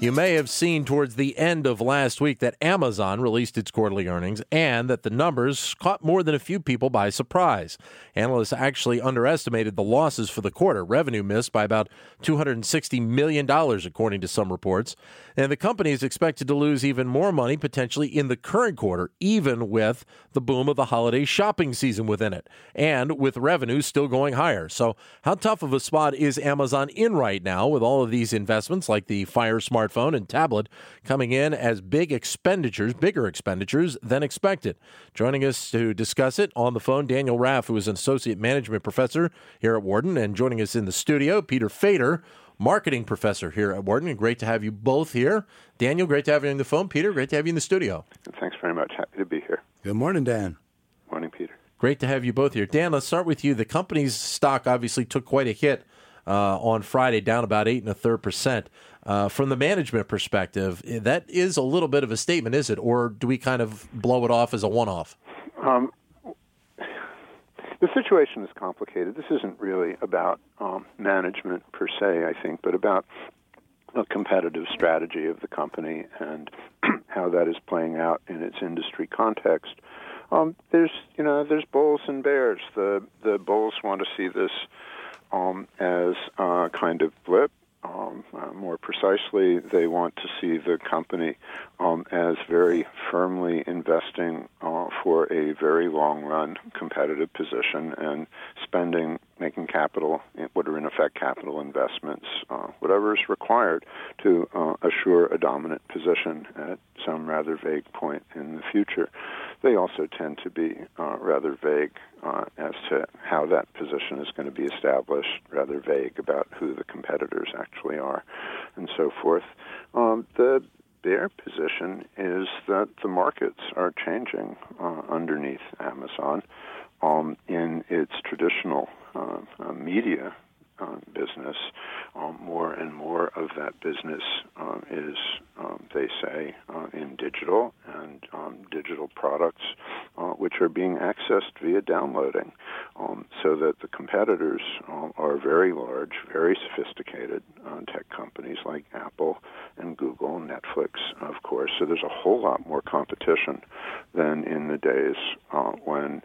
You may have seen towards the end of last week that Amazon released its quarterly earnings and that the numbers caught more than a few people by surprise. Analysts actually underestimated the losses for the quarter. Revenue missed by about $260 million, according to some reports. And the company is expected to lose even more money potentially in the current quarter, even with the boom of the holiday shopping season within it and with revenues still going higher. So, how tough of a spot is Amazon in right now with all of these investments like the Fire smartphone and tablet coming in as big expenditures, bigger expenditures than expected? Joining us to discuss it on the phone, Daniel Raff, who is an associate management professor here at Wharton, and joining us in the studio, Peter Fader marketing professor here at Wharton. Great to have you both here. Daniel, great to have you on the phone. Peter, great to have you in the studio. Thanks very much. Happy to be here. Good morning, Dan. Morning, Peter. Great to have you both here. Dan, let's start with you. The company's stock obviously took quite a hit uh, on Friday, down about eight and a third percent. Uh, from the management perspective, that is a little bit of a statement, is it? Or do we kind of blow it off as a one off? Um, the situation is complicated. This isn't really about um, management per se, I think, but about a competitive strategy of the company and how that is playing out in its industry context. Um, there's, you know, there's bulls and bears. The the bulls want to see this um, as a kind of blip um, uh, more precisely, they want to see the company um, as very firmly investing uh, for a very long run competitive position and spending, making capital, what are in effect capital investments, uh, whatever is required to uh, assure a dominant position at some rather vague point in the future they also tend to be uh, rather vague uh, as to how that position is going to be established, rather vague about who the competitors actually are, and so forth. Um, the their position is that the markets are changing uh, underneath Amazon um, in its traditional uh, uh, media uh, business. Um, more and more of that business um, is, um, they say, uh, in digital and um, digital products, uh, which are being accessed via downloading, um, so that the competitors um, are very large, very sophisticated uh, tech companies like Apple and Google, Netflix, of course. So there's a whole lot more competition than in the days uh, when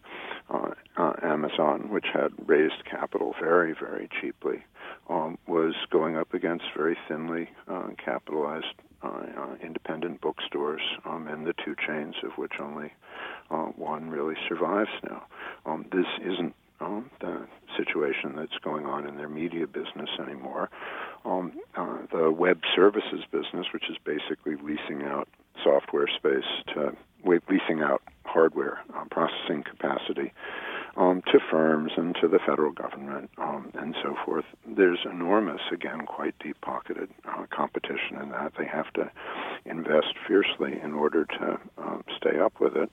uh, uh, Amazon, which had raised capital very, very cheaply, um, was going up against very thinly uh, capitalized uh, uh, independent bookstores, um, and the two chains of which only uh, one really survives now. Um, this isn't um, the situation that's going on in their media business anymore. Um, the web services business, which is basically leasing out software space to leasing out hardware uh, processing capacity um, to firms and to the federal government um, and so forth. There's enormous, again, quite deep pocketed uh, competition in that. They have to invest fiercely in order to uh, stay up with it.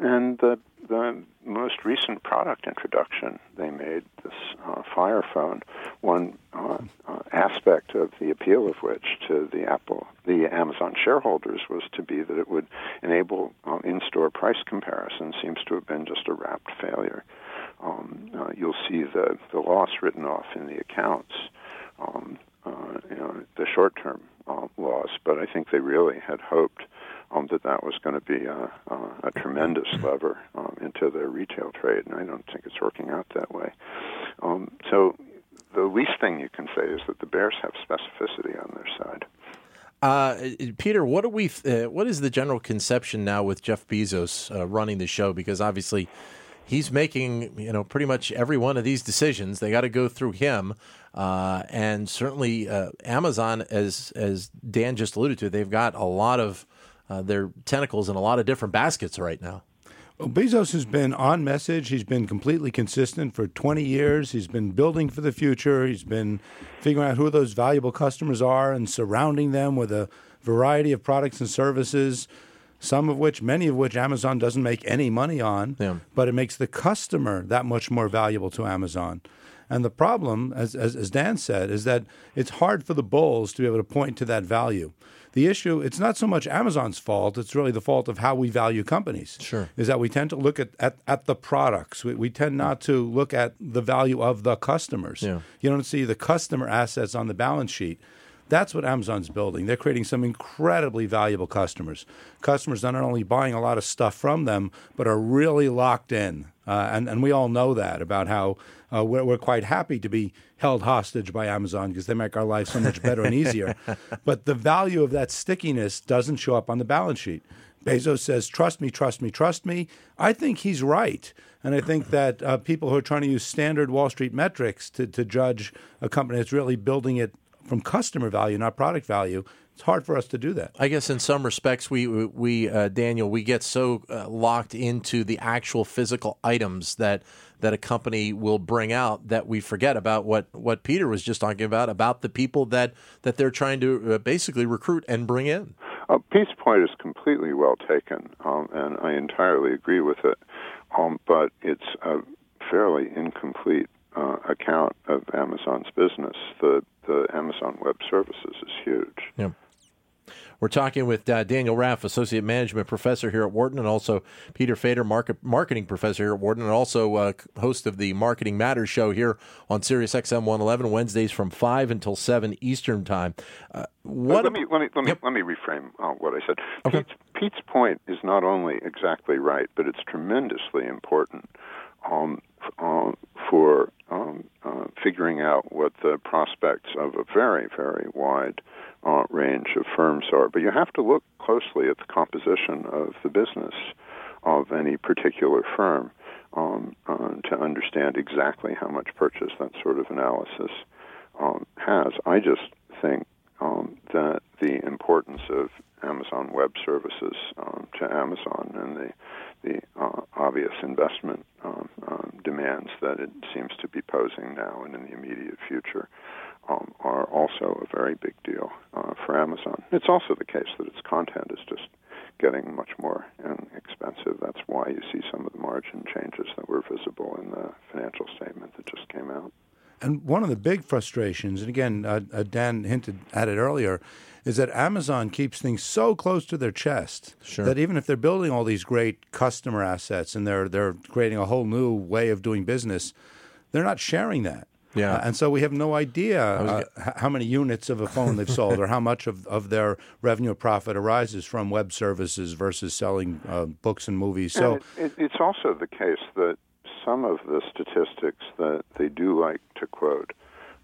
And the the most recent product introduction they made, this uh, Fire phone, one uh, uh, aspect of the appeal of which to the Apple, the Amazon shareholders was to be that it would enable uh, in-store price comparison. Seems to have been just a rapt failure. Um, uh, you'll see the the loss written off in the accounts. Um, uh, you know, the short-term loss, but I think they really had hoped um, that that was going to be a, a, a tremendous lever um, into the retail trade, and I don't think it's working out that way. Um, so the least thing you can say is that the Bears have specificity on their side. Uh, Peter, what do we? Uh, what is the general conception now with Jeff Bezos uh, running the show? Because obviously, he's making you know pretty much every one of these decisions. They got to go through him, uh, and certainly uh, Amazon, as as Dan just alluded to, they've got a lot of uh, their tentacles in a lot of different baskets right now. Well, Bezos has been on message. He's been completely consistent for 20 years. He's been building for the future. He's been figuring out who those valuable customers are and surrounding them with a variety of products and services, some of which, many of which, Amazon doesn't make any money on, Yeah. but it makes the customer that much more valuable to Amazon. And the problem, as, as, as Dan said, is that it's hard for the bulls to be able to point to that value. The issue, it's not so much Amazon's fault, it's really the fault of how we value companies. Sure. Is that we tend to look at, at, at the products. We, we tend not to look at the value of the customers. Yeah. You don't see the customer assets on the balance sheet. That's what Amazon's building. They're creating some incredibly valuable customers. Customers that are not only buying a lot of stuff from them, but are really locked in. Uh, and, and we all know that about how uh, we're, we're quite happy to be held hostage by Amazon because they make our lives so much better and easier. But the value of that stickiness doesn't show up on the balance sheet. Bezos says, trust me, trust me, trust me. I think he's right. And I think that uh, people who are trying to use standard Wall Street metrics to, to judge a company that's really building it from customer value, not product value, it's hard for us to do that. I guess in some respects, we we uh, Daniel, we get so uh, locked into the actual physical items that that a company will bring out that we forget about what what Peter was just talking about about the people that that they're trying to uh, basically recruit and bring in. Uh, Pete's point is completely well taken, um, and I entirely agree with it. Um, but it's a fairly incomplete uh, account of Amazon's business. The the Amazon Web Services is huge. Yeah. We're talking with uh, Daniel Raff, Associate Management Professor here at Wharton, and also Peter Fader, market, Marketing Professor here at Wharton, and also uh, host of the Marketing Matters show here on Sirius XM 111, Wednesdays from 5 until 7 Eastern Time. Uh, what let me let me let me Yep. let me reframe uh, what I said. Okay. Pete's, Pete's point is not only exactly right, but it's tremendously important um, uh, for um, uh, figuring out what the prospects of a very very wide uh, range of firms are. But you have to look closely at the composition of the business of any particular firm um, uh, to understand exactly how much purchase that sort of analysis um, has. I just think um, that the importance of Amazon Web Services um, to Amazon and the the uh, obvious investment um, um, demands that it seems to be posing now and in the immediate future um, are also a very big deal uh, for Amazon. It's also the case that its content is just getting much more expensive. That's why you see some of the margin changes that were visible in the financial statement that just came out. And one of the big frustrations, and again, uh, uh, Dan hinted at it earlier, is that Amazon keeps things so close to their chest Sure. that even if they're building all these great customer assets and they're they're creating a whole new way of doing business, they're not sharing that. Yeah. Uh, and so we have no idea uh, h- how many units of a phone they've sold or how much of, of their revenue or profit arises from web services versus selling uh, books and movies. So And it, it, it's also the case that some of the statistics that they do like to quote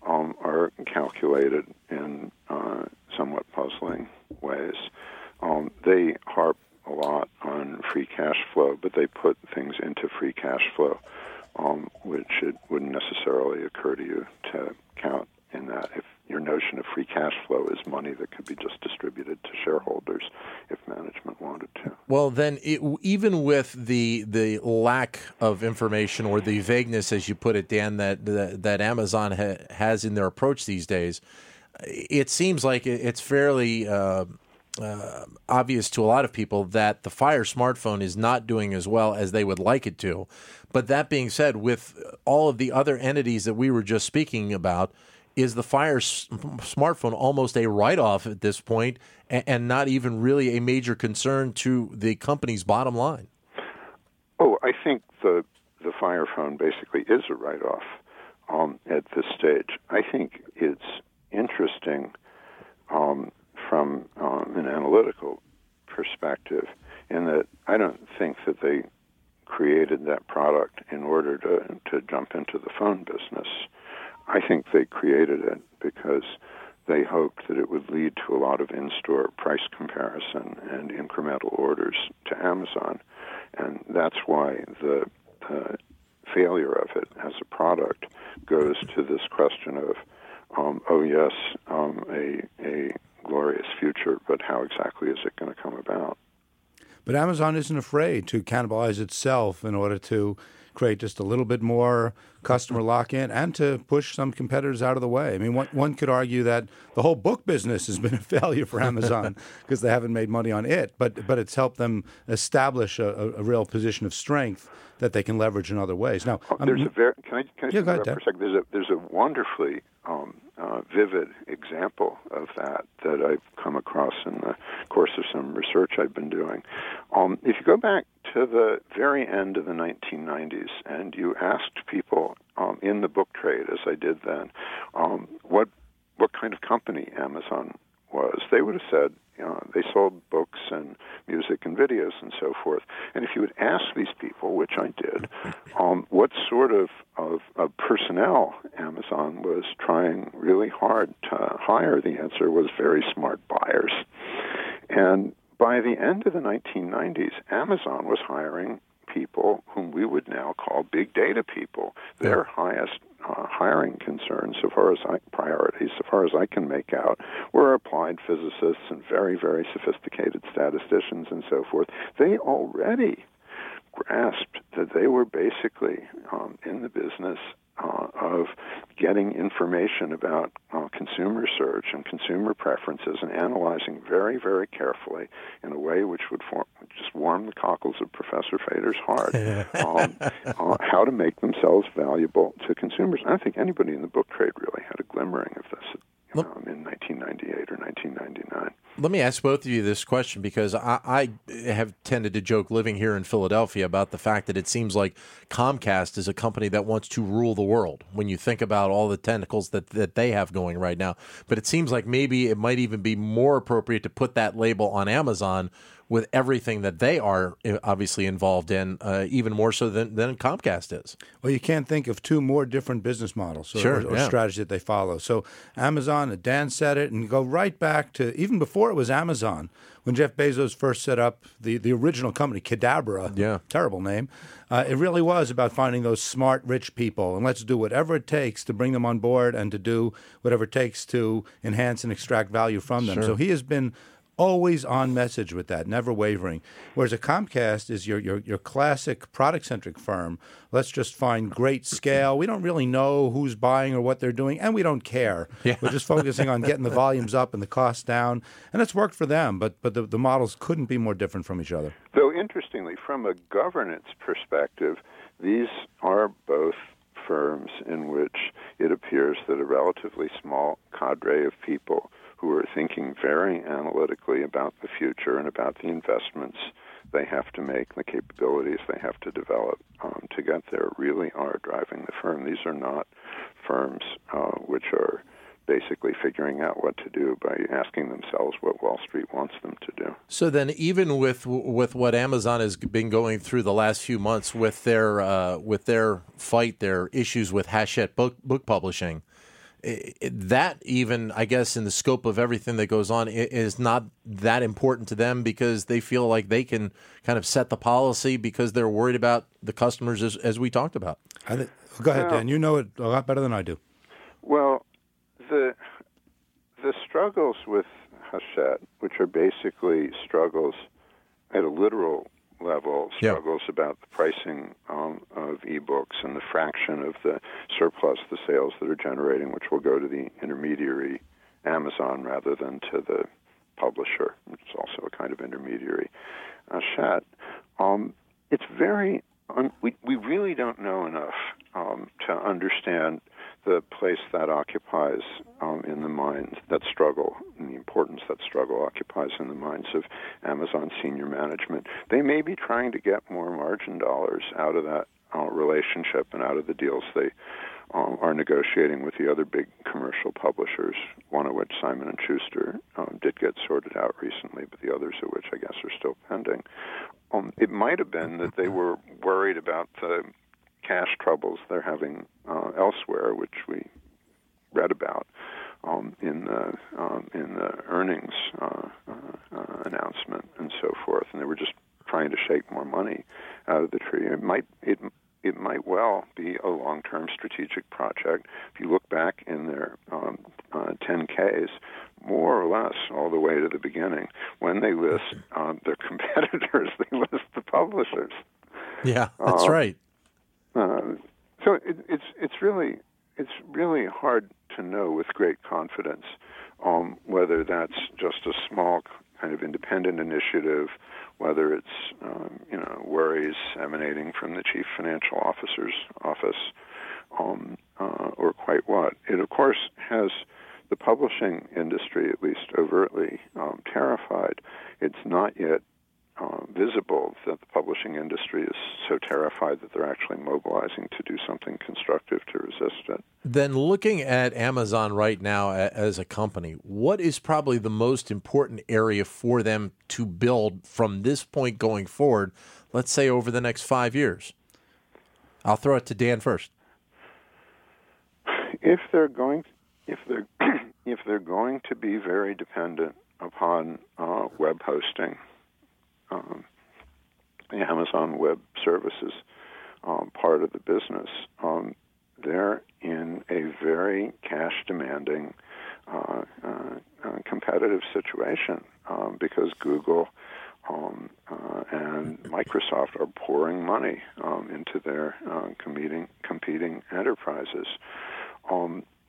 um, are calculated in uh, somewhat puzzling ways. Um, they harp a lot on free cash flow, but they put things into free cash flow, um, which it wouldn't necessarily occur to you to count in that if your notion of free cash flow is money that could be just distributed to shareholders if management wanted to. Well, then, it, even with the the lack of information or the vagueness, as you put it, Dan, that that, that Amazon ha, has in their approach these days, it seems like it's fairly uh, uh, obvious to a lot of people that the Fire smartphone is not doing as well as they would like it to. But that being said, with all of the other entities that we were just speaking about, is the Fire s- smartphone almost a write off at this point and, and not even really a major concern to the company's bottom line? Oh, I think the the Fire phone basically is a write off um, at this stage. I think it's interesting um, from um, an analytical perspective in that I don't think that they created that product in order to to jump into the phone business. I think they created it because they hoped that it would lead to a lot of in-store price comparison and incremental orders to Amazon, and that's why the uh, failure of it as a product goes to this question of, um, oh yes, um, a a glorious future, but how exactly is it going to come about? But Amazon isn't afraid to cannibalize itself in order to create just a little bit more customer lock in and to push some competitors out of the way. I mean, one, one could argue that the whole book business has been a failure for Amazon because they haven't made money on it, but, but it's helped them establish a, a real position of strength that they can leverage in other ways. Now, oh, there's a very can I can I yeah, go ahead, for a second? There's a there's a wonderfully um, uh, vivid example of that that I've come across in the course of some research I've been doing. Um, if you go back to the very end of the 1990s and you asked people um, in the book trade, as I did then, um, what what kind of company Amazon was, they would have said uh, they sold books and music and videos and so forth. And if you would ask these people, which I did, um, what sort of, of, of personnel Amazon was trying really hard to hire, the answer was very smart buyers. And by the end of the 1990s, Amazon was hiring people whom we would now call big data people. Their highest uh, hiring concerns, so far as I, priorities, so far as I can make out, were applied physicists and very, very sophisticated statisticians and so forth. They already grasped that they were basically um, in the business uh, of getting information about uh, consumer search and consumer preferences and analyzing very, very carefully in a way which would form, just warm the cockles of Professor Fader's heart um, uh, how to make themselves valuable to consumers. I don't think anybody in the book trade really had a glimmering of this um, in 1998 or 1999. Let me ask both of you this question because I, I, have tended to joke living here in Philadelphia about the fact that it seems like Comcast is a company that wants to rule the world when you think about all the tentacles that, that they have going right now. But it seems like maybe it might even be more appropriate to put that label on Amazon with everything that they are eh, obviously involved in, uh, even more so than, than Comcast is. Well, you can't think of two more different business models or, sure, or, or yeah. strategies that they follow. So Amazon, Dan said it, and go right back to even before it was Amazon, when Jeff Bezos first set up the, the original company, Cadabra, yeah. terrible name, uh, it really was about finding those smart, rich people, and let's do whatever it takes to bring them on board and to do whatever it takes to enhance and extract value from them. Sure. So he has been always on message with that, never wavering. Whereas a Comcast is your your, your classic product centric firm. Let's just find great scale. We don't really know who's buying or what they're doing, and we don't care. Yeah. We're just focusing on getting the volumes up and the costs down, and it's worked for them. But but the, the models couldn't be more different from each other. Though interestingly, from a governance perspective, these are both firms in which it appears that a relatively small cadre of people who are thinking very analytically about the future and about the investments they have to make, the capabilities they have to develop um, to get there, really are driving the firm. These are not firms uh, which are basically figuring out what to do by asking themselves what Wall Street wants them to do. So then, even with with what Amazon has been going through the last few months with their uh, with their fight, their issues with Hachette book book publishing, that even I guess in the scope of everything that goes on is not that important to them because they feel like they can kind of set the policy because they're worried about the customers as, as we talked about. Th- go ahead, Dan. You know it a lot better than I do. Well, the the struggles with Hachette, which are basically struggles at a literal level struggles yep. about the pricing um, of ebooks and the fraction of the surplus, the sales that are generating, which will go to the intermediary Amazon rather than to the publisher, which is also a kind of intermediary. Uh, Chat, um, it's very un- we we really don't know enough um, to understand the place that occupies um, in the minds that struggle and the importance that struggle occupies in the minds of Amazon senior management. They may be trying to get more margin dollars out of that uh, relationship and out of the deals they um, are negotiating with the other big commercial publishers, one of which Simon and Schuster um, did get sorted out recently, but the others of which I guess are still pending. Um, it might have been that they were worried about the cash troubles they're having uh, elsewhere, which we read about um, in the um, in the earnings uh, uh, uh, announcement and so forth, and they were just trying to shake more money out of the tree. It might it it might well be a long-term strategic project. If you look back in their um, uh, 10Ks, more or less all the way to the beginning. When they list um, their competitors, they list the publishers. Yeah, that's uh, right. Uh, so it, it's it's really it's really hard to know with great confidence um, whether that's just a small kind of independent initiative, whether it's um, you know worries emanating from the chief financial officer's office, um, uh, or quite what. It of course has the publishing industry, at least overtly, um, terrified. It's not yet uh, visible that the publishing industry is so terrified that they're actually mobilizing to do something constructive to resist it. Then, looking at Amazon right now as a company, what is probably the most important area for them to build from this point going forward, let's say over the next five years? I'll throw it to Dan first. If they're going, if they're if they're going to be very dependent upon uh, web hosting, um, Amazon Web Services um, part of the business, um, they're in a very cash demanding, uh, uh, uh, competitive situation um, because Google um, uh, and Microsoft are pouring money um, into their uh, competing, competing enterprises.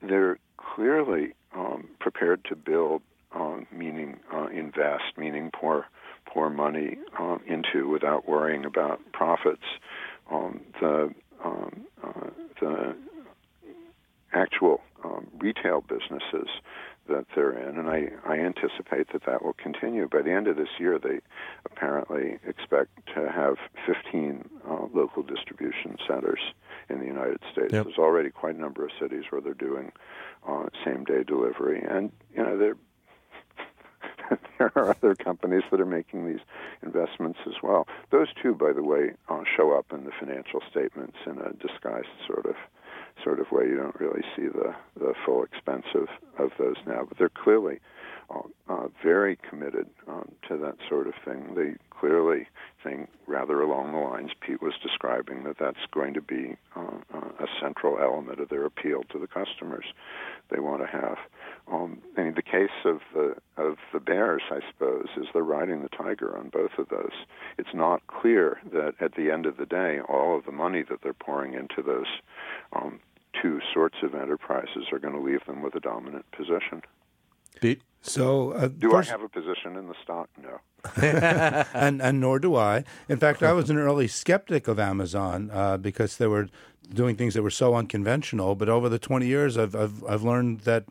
They're clearly prepared to build, meaning uh, invest, meaning pour pour money um, into without worrying about profits. Um, the um, uh, the actual um, retail businesses that they're in, and I, I anticipate that that will continue. By the end of this year, they apparently expect to have 15 uh, local distribution centers in the United States. Yep. There's already quite a number of cities where they're doing uh, same-day delivery, and you know they're there are other companies that are making these investments as well. Those two, by the way, uh, show up in the financial statements in a disguised sort of sort of way. You don't really see the the full expense of, of those now, but they're clearly uh, uh, very committed um, to that sort of thing. They clearly think, rather along the lines Pete was describing, that that's going to be uh, uh a central element of their appeal to the customers they want to have. Um, and the case of the of the Bears, I suppose, is they're riding the tiger on both of those. It's not clear that at the end of the day, all of the money that they're pouring into those um, two sorts of enterprises are going to leave them with a dominant position. Pete. So, uh, do first... I have a position in the stock? No. and and nor do I. In fact, I was an early skeptic of Amazon uh, because they were doing things that were so unconventional. But over the twenty years, I've I've, I've learned that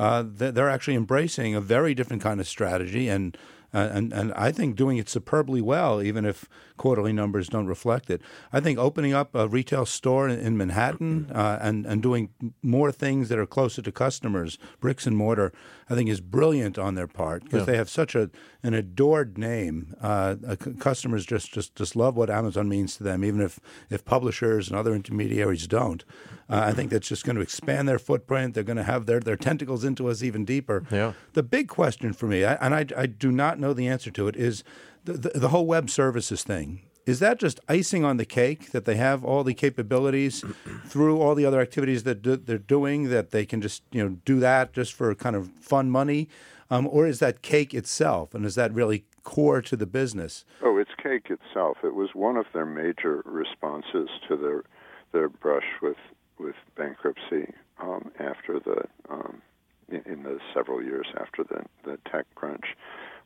uh, they're actually embracing a very different kind of strategy and uh, and and I think doing it superbly well, even if quarterly numbers don't reflect it. I think opening up a retail store in, in Manhattan uh, and and doing more things that are closer to customers, bricks and mortar, I think is brilliant on their part because yeah. they have such a an adored name. Uh, customers just, just just love what Amazon means to them, even if if publishers and other intermediaries don't. Uh, I think that's just going to expand their footprint. They're going to have their, their tentacles into us even deeper. Yeah. The big question for me, I, and I, I do not know the answer to it, is the, the, whole web services thing. Is that just icing on the cake that they have all the capabilities through all the other activities that do, they're doing that they can just you know do that just for kind of fun money, um, or is that cake itself and is that really core to the business? Oh, it's cake itself. It was one of their major responses to their their brush with with bankruptcy um, after the um, in, in the several years after the the tech crunch.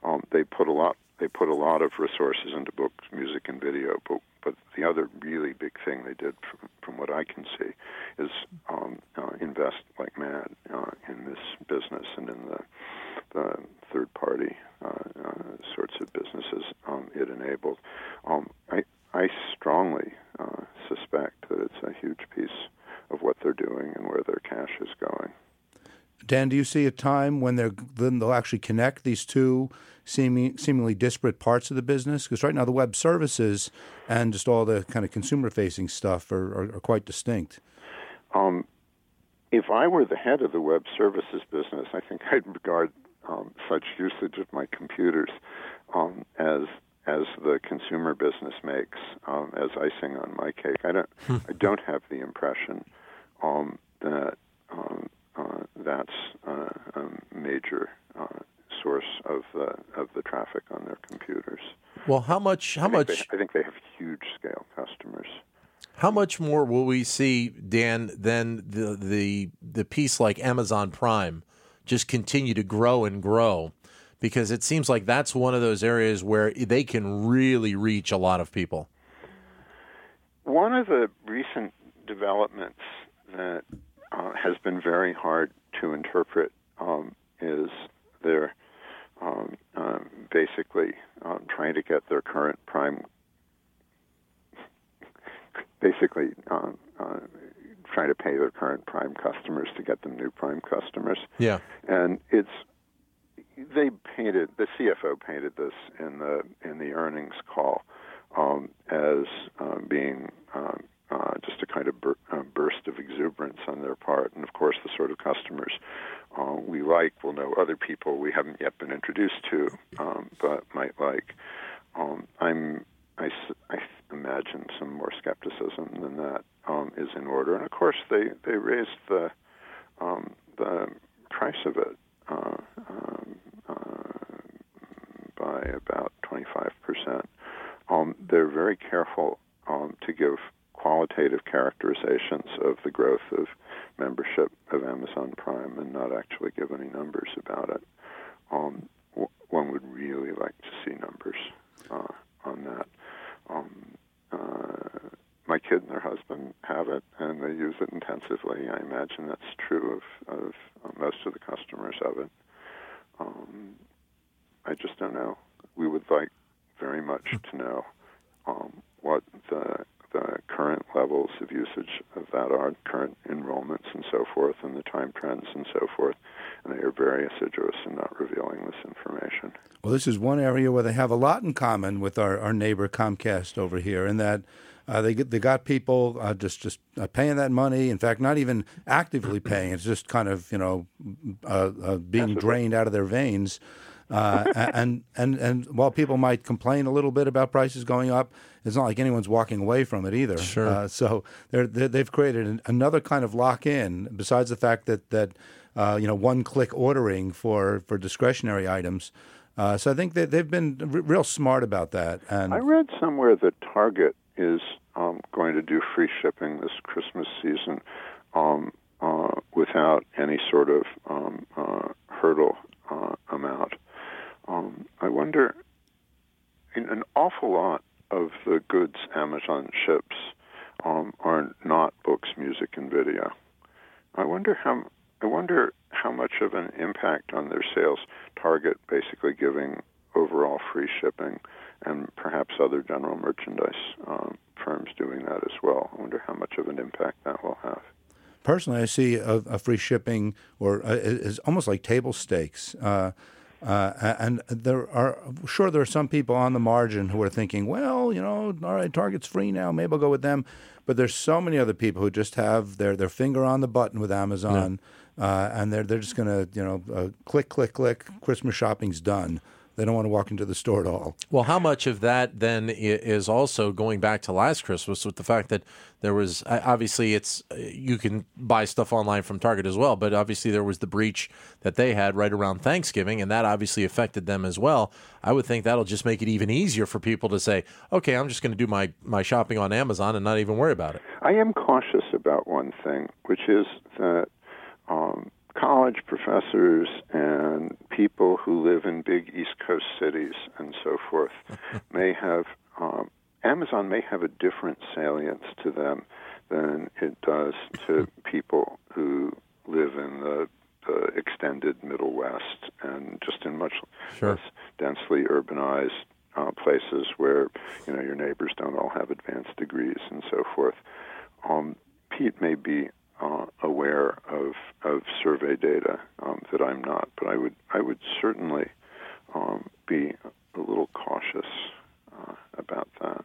Um, they put a lot they put a lot of resources into books, music, and video. But but the other really big thing they did, from, from what I can see, is um, uh, invest like mad uh, in this business and in the the third party uh, uh, sorts of businesses um, it enabled. Um, I I strongly uh, suspect that it's a huge piece of what they're doing and where their cash is going. Dan, do you see a time when they're then they'll actually connect these two seeming, seemingly disparate parts of the business? Because right now the web services and just all the kind of consumer facing stuff are, are, are quite distinct. Um, if I were the head of the web services business, I think I'd regard um, such usage of my computers um, as as the consumer business makes um, as icing on my cake. I don't hmm. I don't have the impression um, that um, that's uh, a major uh, source of the of the traffic on their computers. Well, how much? How I think much? They, I think they have huge scale customers. How much more will we see, Dan, than the the the piece like Amazon Prime just continue to grow and grow? Because it seems like that's one of those areas where they can really reach a lot of people. One of the recent developments that uh, has been very hard to interpret um, is they're um, uh, basically um, trying to get their current prime, basically um, uh, trying to pay their current prime customers to get them new prime customers. Yeah. And it's they painted the CFO painted this in the in the earnings call um, as uh, being um, uh, just a kind of bur- uh, burst of exuberance on their part. And of course, the sort of customers uh, we like will know other people we haven't yet been introduced to, um, but might like. Um, I'm I, I imagine some more skepticism than that um, is in order. And of course, they they raised the um, the price of it uh, um, uh, by about 25 percent. Um, they're very careful um, to give qualitative characterizations of the growth of membership of Amazon Prime and not actually give any numbers about it. Um, w- one would really like to see numbers uh, on that. Um, uh, my kid and her husband have it, and they use it intensively. I imagine that's true of, of uh, most of the customers of it. Um, I just don't know. We would like very much to know um, what the the current levels of usage of that are, current enrollments and so forth, and the time trends and so forth. And they are very assiduous in not revealing this information. Well, this is one area where they have a lot in common with our, our neighbor Comcast over here, in that uh, they get, they got people uh, just just uh, paying that money. In fact, not even actively paying; it's just kind of you know uh, uh, being drained out of their veins. Uh, and and and while people might complain a little bit about prices going up, it's not like anyone's walking away from it either. Sure. Uh, so they're, they're, they've created an, another kind of lock in. Besides the fact that that uh, you know one click ordering for for discretionary items. Uh, so I think that they've been r- real smart about that. And I read somewhere that Target is um, going to do free shipping this Christmas season um, uh, without any sort of um, uh, hurdle uh, amount. Um, I wonder, in an awful lot of the goods Amazon ships um, are not books, music, and video. I wonder how. I wonder how much of an impact on their sales Target basically giving overall free shipping, and perhaps other general merchandise um, firms doing that as well. I wonder how much of an impact that will have. personally, I see a, a free shipping or uh, is almost like table stakes. Uh, uh, and there are sure there are some people on the margin who are thinking, well, you know, all right, Target's free now, maybe I'll go with them. But there's so many other people who just have their, their finger on the button with Amazon, uh, and they're they're just gonna you know uh, click click click. Christmas shopping's done. They don't want to walk into the store at all. Well, how much of that then is also going back to last Christmas with the fact that there was obviously it's uh, you can buy stuff online from Target as well, but obviously there was the breach that they had right around Thanksgiving, and that obviously affected them as well. I would think that'll just make it even easier for people to say, "Okay, I'm just going to do my my shopping on Amazon and not even worry about it." I am cautious about one thing, which is that um, college professors and people who live in big East Coast cities and so forth may have um, Amazon may have a different salience to them than it does to people who live in the, the extended Middle West and just in much Sure. less densely urbanized uh, places where you know your neighbors don't all have advanced degrees and so forth. Um, Pete may be uh, aware of of survey data um, that I'm not, but I would I would certainly um, be a little cautious uh, about that.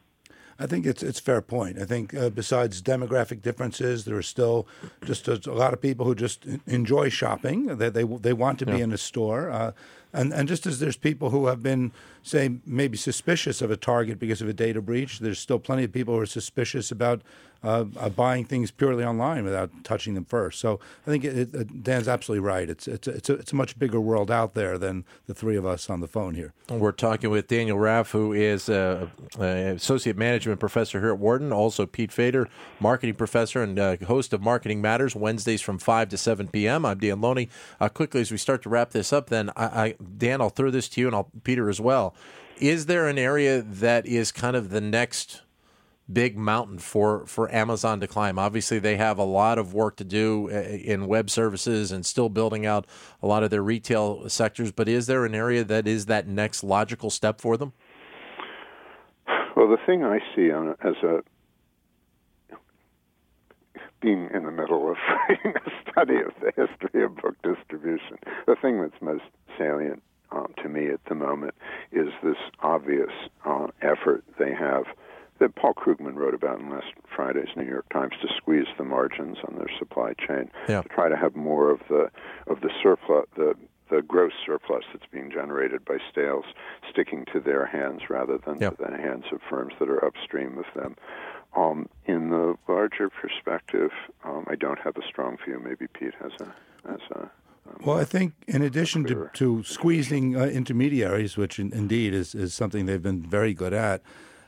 I think it's it's a fair point. I think uh, besides demographic differences, there are still just a, a lot of people who just enjoy shopping. They they, they want to be in a store. Uh, And and just as there's people who have been, say, maybe suspicious of a Target because of a data breach, there's still plenty of people who are suspicious about uh, uh, buying things purely online without touching them first. So I think it, it, Dan's absolutely right. It's it's it's a, it's a much bigger world out there than the three of us on the phone here. We're talking with Daniel Raff, who is a associate management professor here at Wharton. Also, Pete Fader, marketing professor and uh, host of Marketing Matters, Wednesdays from five to seven p.m. I'm Dan Loney. Uh, quickly as we start to wrap this up, then I, I Dan, I'll throw this to you and I'll Peter as well. Is there an area that is kind of the next big mountain for for Amazon to climb? Obviously, they have a lot of work to do uh, in web services and still building out a lot of their retail sectors. But is there an area that is that next logical step for them? Well, the thing I see on, as a being in the middle of a study of the history of book distribution, the thing that's most salient um, to me at the moment is this obvious uh, effort they have that Paul Krugman wrote about in last Friday's New York Times to squeeze the margins on their supply chain yeah. to try to have more of the of the surplus the the gross surplus that's being generated by sales sticking to their hands rather than to the hands of firms that are upstream of them. Um, in the larger perspective, um, I don't have a strong view. Maybe Pete has a has a well, I think in addition to, to squeezing uh, intermediaries, which in, indeed is, is something they've been very good at,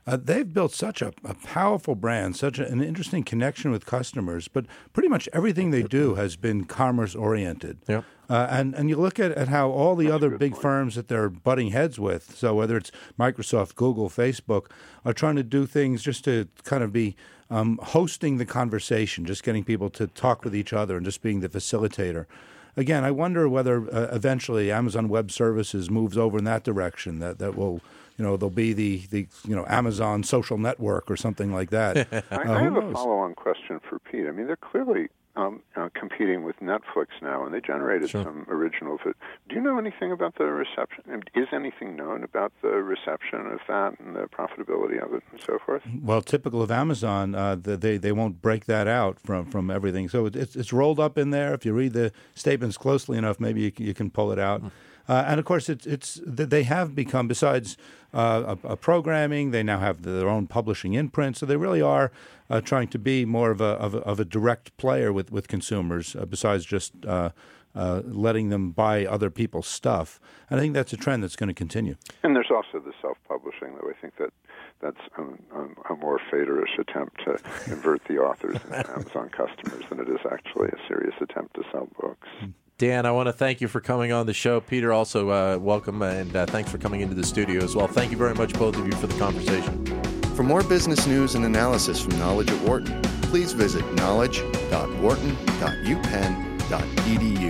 uh, they've built such a, a powerful brand, such a, an interesting connection with customers. But pretty much everything they do has been commerce oriented. Yeah. Uh, and and you look at, at how all the That's other big point. firms that they're butting heads with, so whether it's Microsoft, Google, Facebook, are trying to do things just to kind of be um, hosting the conversation, just getting people to talk with each other and just being the facilitator again, I wonder whether uh, eventually Amazon Web Services moves over in that direction. That that will you know, there'll be the, the you know Amazon social network or something like that. uh, I, I have a follow-on question for Pete. I mean, they're clearly um, uh, competing with Netflix now, and they generated sure. some original. Do you know anything about the reception? Is anything known about the reception of that and the profitability of it and so forth? Well, typical of Amazon, uh, they they won't break that out from from everything. So it's it's rolled up in there. If you read the statements closely enough, maybe you can, you can pull it out. Mm. Uh, and of course, it's it's they have become besides uh, a, a programming, they now have their own publishing imprint. So they really are uh, trying to be more of a, of a, of a direct player with with consumers, uh, besides just. Uh, uh, letting them buy other people's stuff, and I think that's a trend that's going to continue. And there's also the self-publishing, though. I think that that's a, a, more faderish attempt to convert the authors into Amazon customers than it is actually a serious attempt to sell books. Dan, I want to thank you for coming on the show. Peter, also uh, welcome and uh, thanks for coming into the studio as well. Thank you very much, both of you, for the conversation. For more business news and analysis from Knowledge at Wharton, please visit knowledge.wharton.upenn.edu.